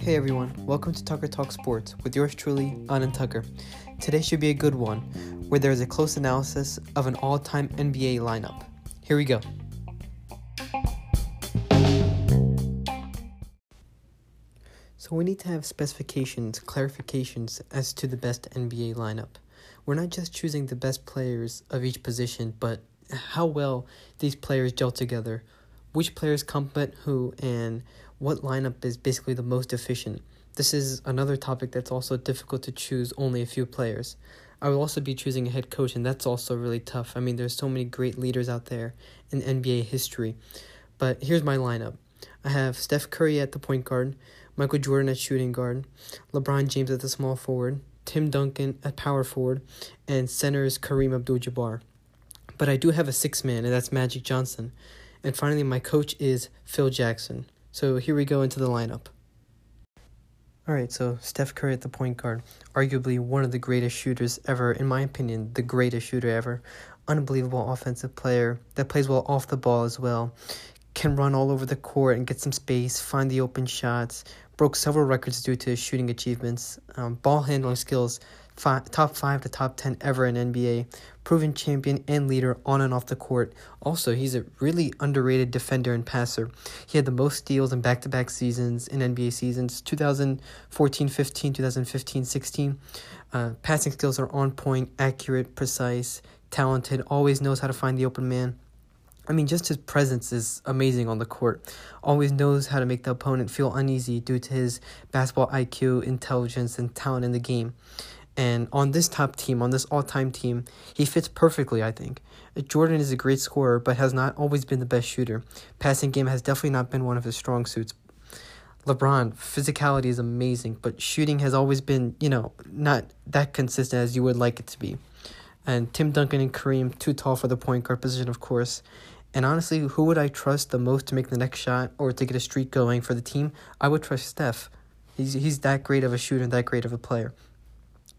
Hey everyone, welcome to Tucker Talk Sports with yours truly, Anand Tucker. Today should be a good one, where there is a close analysis of an all time NBA lineup. Here we go. So, we need to have specifications, clarifications as to the best NBA lineup. We're not just choosing the best players of each position, but how well these players gel together, which players complement who, and what lineup is basically the most efficient. This is another topic that's also difficult to choose only a few players. I will also be choosing a head coach, and that's also really tough. I mean, there's so many great leaders out there in NBA history. But here's my lineup I have Steph Curry at the point guard, Michael Jordan at shooting guard, LeBron James at the small forward, Tim Duncan at power forward, and center is Kareem Abdul Jabbar. But I do have a six man, and that's Magic Johnson. And finally, my coach is Phil Jackson. So here we go into the lineup. All right, so Steph Curry at the point guard, arguably one of the greatest shooters ever, in my opinion, the greatest shooter ever. Unbelievable offensive player that plays well off the ball as well. Can run all over the court and get some space, find the open shots. Broke several records due to his shooting achievements. Um, ball handling skills top five to top 10 ever in NBA, proven champion and leader on and off the court. Also, he's a really underrated defender and passer. He had the most steals in back to back seasons in NBA seasons 2014 15, 2015 16. Uh, passing skills are on point, accurate, precise, talented, always knows how to find the open man. I mean, just his presence is amazing on the court. Always knows how to make the opponent feel uneasy due to his basketball IQ, intelligence, and talent in the game. And on this top team, on this all time team, he fits perfectly, I think. Jordan is a great scorer, but has not always been the best shooter. Passing game has definitely not been one of his strong suits. LeBron, physicality is amazing, but shooting has always been, you know, not that consistent as you would like it to be. And Tim Duncan and Kareem, too tall for the point guard position, of course. And honestly, who would I trust the most to make the next shot or to get a streak going for the team? I would trust Steph. He's, he's that great of a shooter and that great of a player.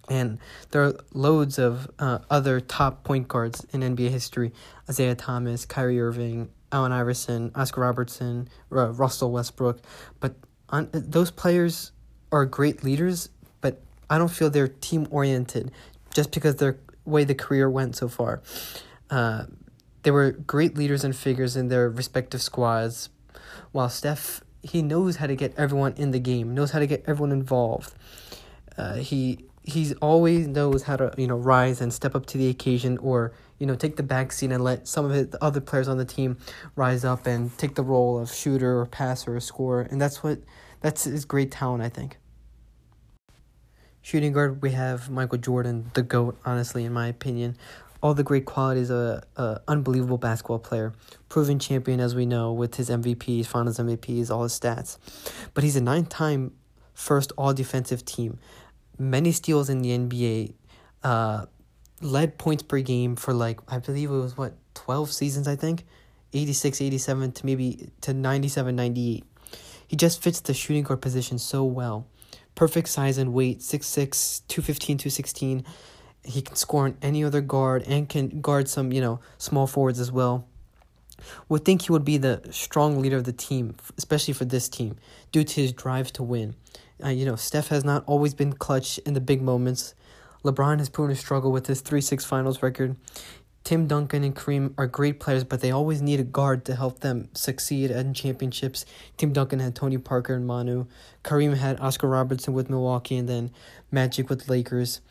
And there are loads of uh, other top point guards in NBA history Isaiah Thomas, Kyrie Irving, Allen Iverson, Oscar Robertson, Russell Westbrook. But on, those players are great leaders, but I don't feel they're team oriented just because their way the career went so far. Uh, they were great leaders and figures in their respective squads, while Steph, he knows how to get everyone in the game, knows how to get everyone involved. Uh, he he always knows how to you know rise and step up to the occasion or you know take the back seat and let some of his, the other players on the team rise up and take the role of shooter or passer or scorer. And that's what that's his great talent i think. Shooting guard we have michael jordan the goat honestly in my opinion. All the great qualities of an unbelievable basketball player. Proven champion as we know with his mvps finals mvps all his stats. But he's a nine-time first all defensive team many steals in the NBA, uh, led points per game for like, I believe it was what, 12 seasons, I think? 86, 87 to maybe to 97, 98. He just fits the shooting guard position so well. Perfect size and weight, 6'6, 215, 216. He can score on any other guard and can guard some, you know, small forwards as well. Would think he would be the strong leader of the team, especially for this team, due to his drive to win. Uh, you know, Steph has not always been clutch in the big moments. LeBron has proven to struggle with his 3 6 finals record. Tim Duncan and Kareem are great players, but they always need a guard to help them succeed in championships. Tim Duncan had Tony Parker and Manu. Kareem had Oscar Robertson with Milwaukee and then Magic with Lakers.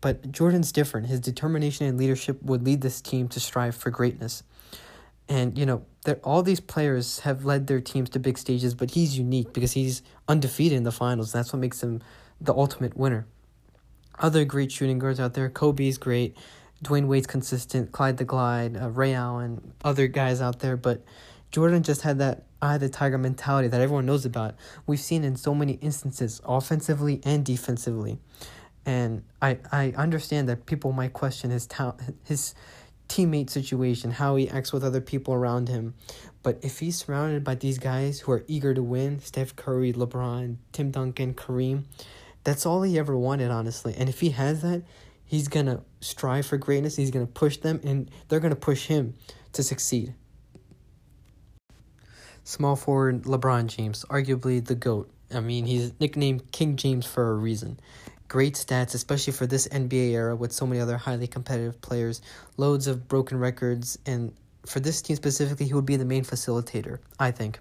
But Jordan's different. His determination and leadership would lead this team to strive for greatness. And, you know, all these players have led their teams to big stages, but he's unique because he's undefeated in the finals. That's what makes him the ultimate winner. Other great shooting guards out there. Kobe's great. Dwyane Wade's consistent. Clyde the Glide, uh, Ray Allen, other guys out there. But Jordan just had that eye the tiger mentality that everyone knows about. We've seen in so many instances, offensively and defensively. And I, I understand that people might question his talent, his teammate situation, how he acts with other people around him. But if he's surrounded by these guys who are eager to win, Steph Curry, LeBron, Tim Duncan, Kareem, that's all he ever wanted, honestly. And if he has that, he's going to strive for greatness. He's going to push them, and they're going to push him to succeed. Small forward LeBron James, arguably the GOAT. I mean, he's nicknamed King James for a reason. Great stats, especially for this NBA era with so many other highly competitive players, loads of broken records, and for this team specifically, he would be the main facilitator, I think.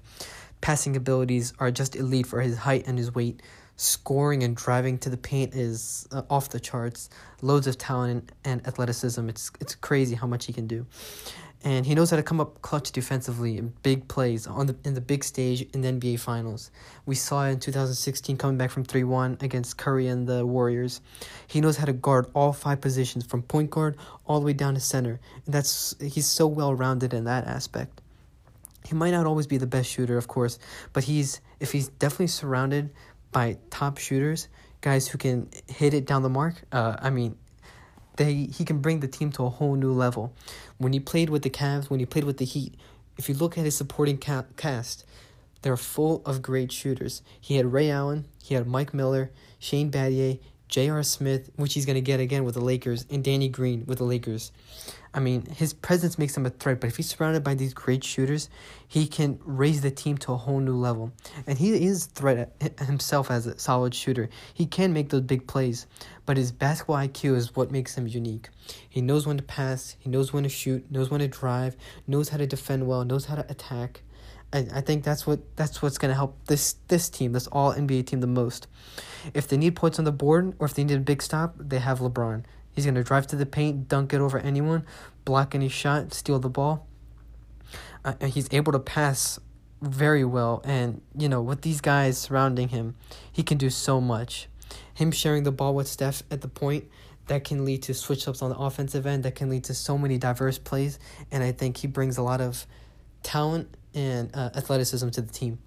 Passing abilities are just elite for his height and his weight. Scoring and driving to the paint is uh, off the charts. Loads of talent and athleticism. It's it's crazy how much he can do and he knows how to come up clutch defensively in big plays on the in the big stage in the NBA Finals. We saw it in 2016 coming back from 3-1 against Curry and the Warriors. He knows how to guard all five positions from point guard all the way down to center. And that's he's so well-rounded in that aspect. He might not always be the best shooter, of course, but he's if he's definitely surrounded by top shooters, guys who can hit it down the mark. Uh, I mean, they he can bring the team to a whole new level. When he played with the Cavs, when he played with the Heat, if you look at his supporting ca- cast, they're full of great shooters. He had Ray Allen, he had Mike Miller, Shane Battier, J.R. Smith, which he's going to get again with the Lakers, and Danny Green with the Lakers. I mean, his presence makes him a threat, but if he's surrounded by these great shooters, he can raise the team to a whole new level. And he is a threat himself as a solid shooter. He can make those big plays, but his basketball IQ is what makes him unique. He knows when to pass, he knows when to shoot, knows when to drive, knows how to defend well, knows how to attack. And I think that's what that's what's gonna help this this team, this all NBA team the most. If they need points on the board or if they need a big stop, they have LeBron. He's to drive to the paint, dunk it over anyone, block any shot, steal the ball. Uh, he's able to pass very well. And, you know, with these guys surrounding him, he can do so much. Him sharing the ball with Steph at the point, that can lead to switch ups on the offensive end, that can lead to so many diverse plays. And I think he brings a lot of talent and uh, athleticism to the team.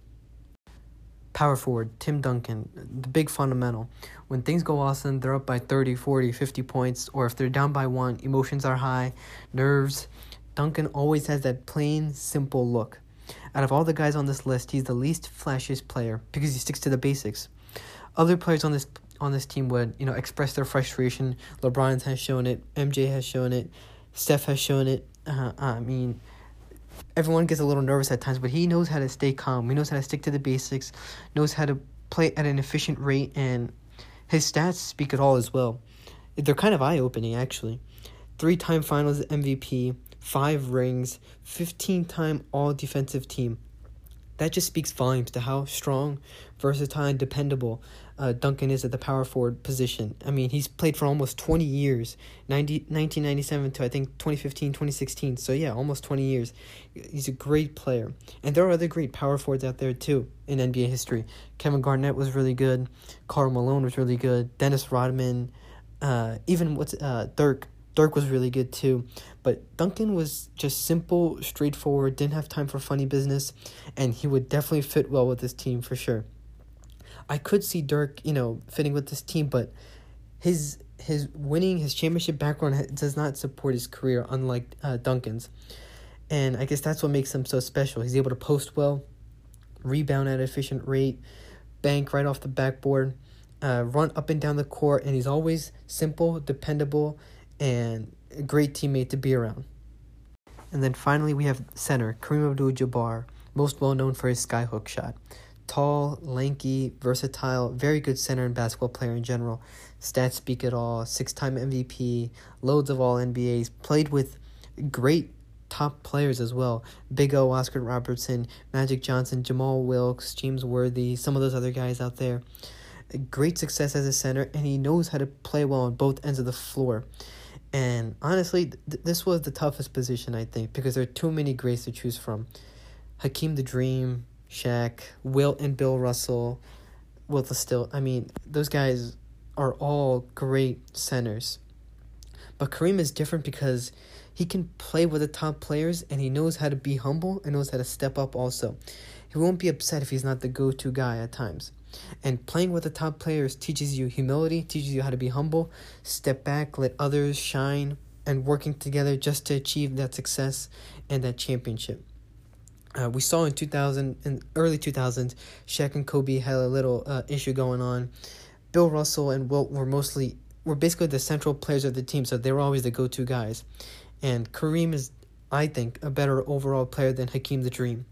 Power forward, Tim Duncan, the big fundamental. When things go awesome, they're up by 30, 40, 50 points, or if they're down by one, emotions are high, nerves. Duncan always has that plain, simple look. Out of all the guys on this list, he's the least flashiest player because he sticks to the basics. Other players on this on this team would, you know, express their frustration. LeBron has shown it, MJ has shown it, Steph has shown it. Uh, I mean, everyone gets a little nervous at times, but he knows how to stay calm. He knows how to stick to the basics, knows how to play at an efficient rate, and his stats speak it all as well. They're kind of eye opening, actually. Three time finals MVP, five rings, 15 time all defensive team. That just speaks volumes to how strong, versatile, and dependable uh, Duncan is at the power forward position. I mean, he's played for almost 20 years, 90, 1997 to I think 2015, 2016. So, yeah, almost 20 years. He's a great player. And there are other great power forwards out there, too, in NBA history. Kevin Garnett was really good. Karl Malone was really good. Dennis Rodman. Uh, even what's uh, Dirk. Dirk was really good, too. But Duncan was just simple, straightforward, didn't have time for funny business. And he would definitely fit well with this team for sure. I could see Dirk, you know, fitting with this team, but his his winning his championship background does not support his career, unlike uh, Duncan's. And I guess that's what makes him so special. He's able to post well, rebound at an efficient rate, bank right off the backboard, uh, run up and down the court, and he's always simple, dependable, and a great teammate to be around. And then finally, we have center Kareem Abdul-Jabbar, most well known for his skyhook shot tall, lanky, versatile, very good center and basketball player in general. Stats speak it all. Six time MVP, loads of all NBAs, played with great top players as well. Big O, Oscar Robertson, Magic Johnson, Jamaal Wilkes, James Worthy, some of those other guys out there. Great success as a center, and he knows how to play well on both ends of the floor. And honestly, th- this was the toughest position, I think, because there are too many greats to choose from. Hakeem the Dream, Shaq, Wilt and Bill Russell, Wilt the Still. I mean, those guys are all great centers. But Kareem is different because he can play with the top players and he knows how to be humble and knows how to step up also. He won't be upset if he's not the go to guy at times. And playing with the top players teaches you humility, teaches you how to be humble, step back, let others shine, and working together just to achieve that success and that championship. Uh, we saw in 2000 in early 2000s, Shaq and Kobe had a little uh, issue going on. Bill Russell and Wilt were mostly were basically the central players of the team, so they were always the go-to guys. And Kareem is, I think, a better overall player than Hakeem the Dream.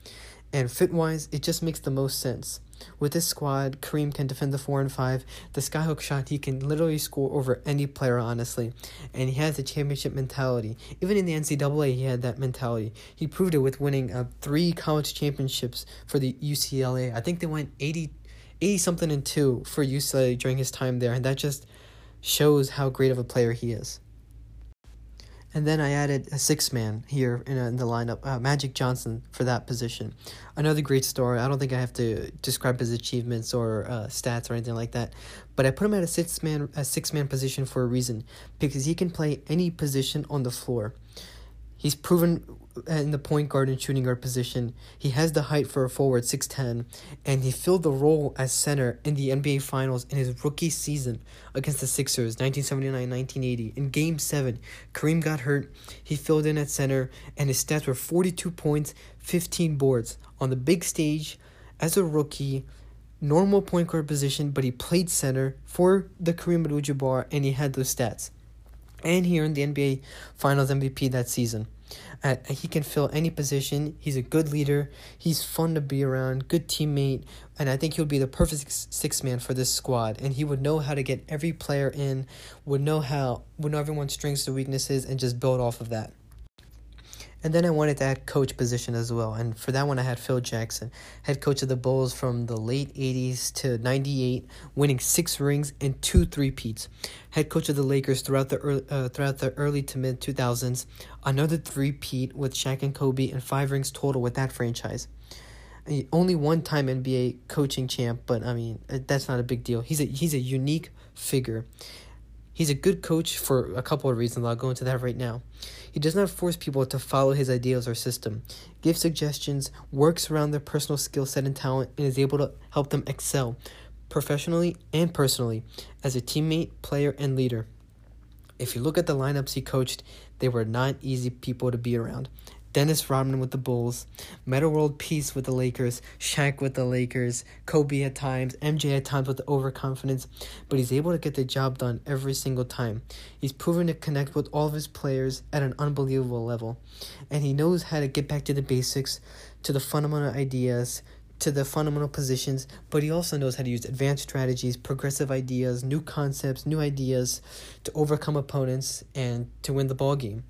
And fit wise, it just makes the most sense. With this squad, Kareem can defend the 4 and 5. The skyhook shot, he can literally score over any player, honestly. And he has a championship mentality. Even in the NCAA, he had that mentality. He proved it with winning uh, three college championships for the UCLA. I think they went 80, 80 something and 2 for UCLA during his time there. And that just shows how great of a player he is. And then I added a six man here in, a, in the lineup, uh, Magic Johnson for that position. Another great story. I don't think I have to describe his achievements or uh, stats or anything like that, but I put him at a six man a six man position for a reason because he can play any position on the floor. He's proven in the point guard and shooting guard position. He has the height for a forward, 6'10, and he filled the role as center in the NBA Finals in his rookie season against the Sixers, 1979-1980. In Game 7, Kareem got hurt. He filled in at center, and his stats were 42 points, 15 boards. On the big stage, as a rookie, normal point guard position, but he played center for the Kareem Abdul-Jabbar, and he had those stats. And he earned the NBA Finals MVP that season. Uh, he can fill any position. He's a good leader. He's fun to be around, good teammate, and I think he'll be the perfect six man for this squad. And he would know how to get every player in, would know how, would know everyone's strengths and weaknesses, and just build off of that. And then I wanted to add coach position as well. And for that one, I had Phil Jackson, head coach of the Bulls from the late 80s to 98, winning six rings and two three-peats. Head coach of the Lakers throughout the early, uh, throughout the early to mid 2000s, another three-peat with Shaq and Kobe, and five rings total with that franchise. Only one time NBA coaching champ, but I mean uh, that's not a big deal. He's a he's a unique figure. He's a good coach for a couple of reasons. I'll go into that right now. He does not force people to follow his ideals or system, gives suggestions, works around their personal skill set and talent, and is able to help them excel professionally and personally as a teammate, player, and leader. If you look at the lineups he coached, they were not easy people to be around. Dennis Rodman with the Bulls, Metta World Peace with the Lakers, Shaq with the Lakers, Kobe at times, MJ at times with overconfidence, but he's able to get the job done every single time. He's proven to connect with all of his players at an unbelievable level, and he knows how to get back to the basics, to the fundamental ideas, to the fundamental positions, but he also knows how to use advanced strategies, progressive ideas, new concepts, new ideas to overcome opponents and to win the ball game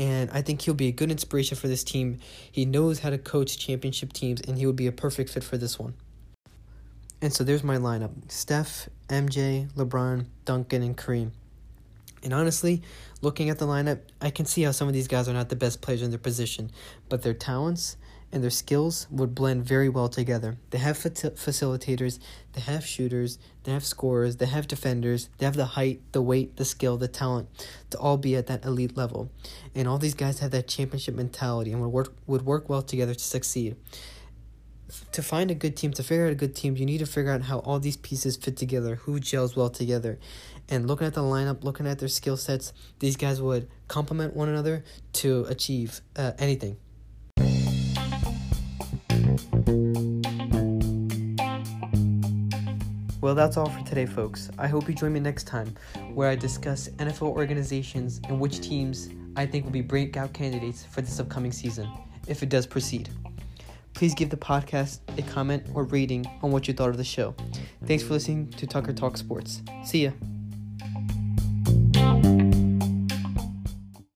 and I think he'll be a good inspiration for this team. He knows how to coach championship teams, and he would be a perfect fit for this one. And so there's my lineup Steph, MJ, LeBron, Duncan, and Kareem. And honestly, looking at the lineup, I can see how some of these guys are not the best players in their position, but their talents and their skills would blend very well together. They have facilitators, they have shooters, they have scorers, they have defenders, they have the height, the weight, the skill, the talent to all be at that elite level. And all these guys have that championship mentality and would work would work well together to succeed. To find a good team, to figure out a good team, you need to figure out how all these pieces fit together, who gels well together. And looking at the lineup, looking at their skill sets, these guys would complement one another to achieve uh, anything. Well, that's all for today, folks. I hope you join me next time where I discuss NFL organizations and which teams I think will be breakout candidates for this upcoming season, if it does proceed. Please give the podcast a comment or rating on what you thought of the show. Thanks for listening to Tucker Talk Sports. See ya.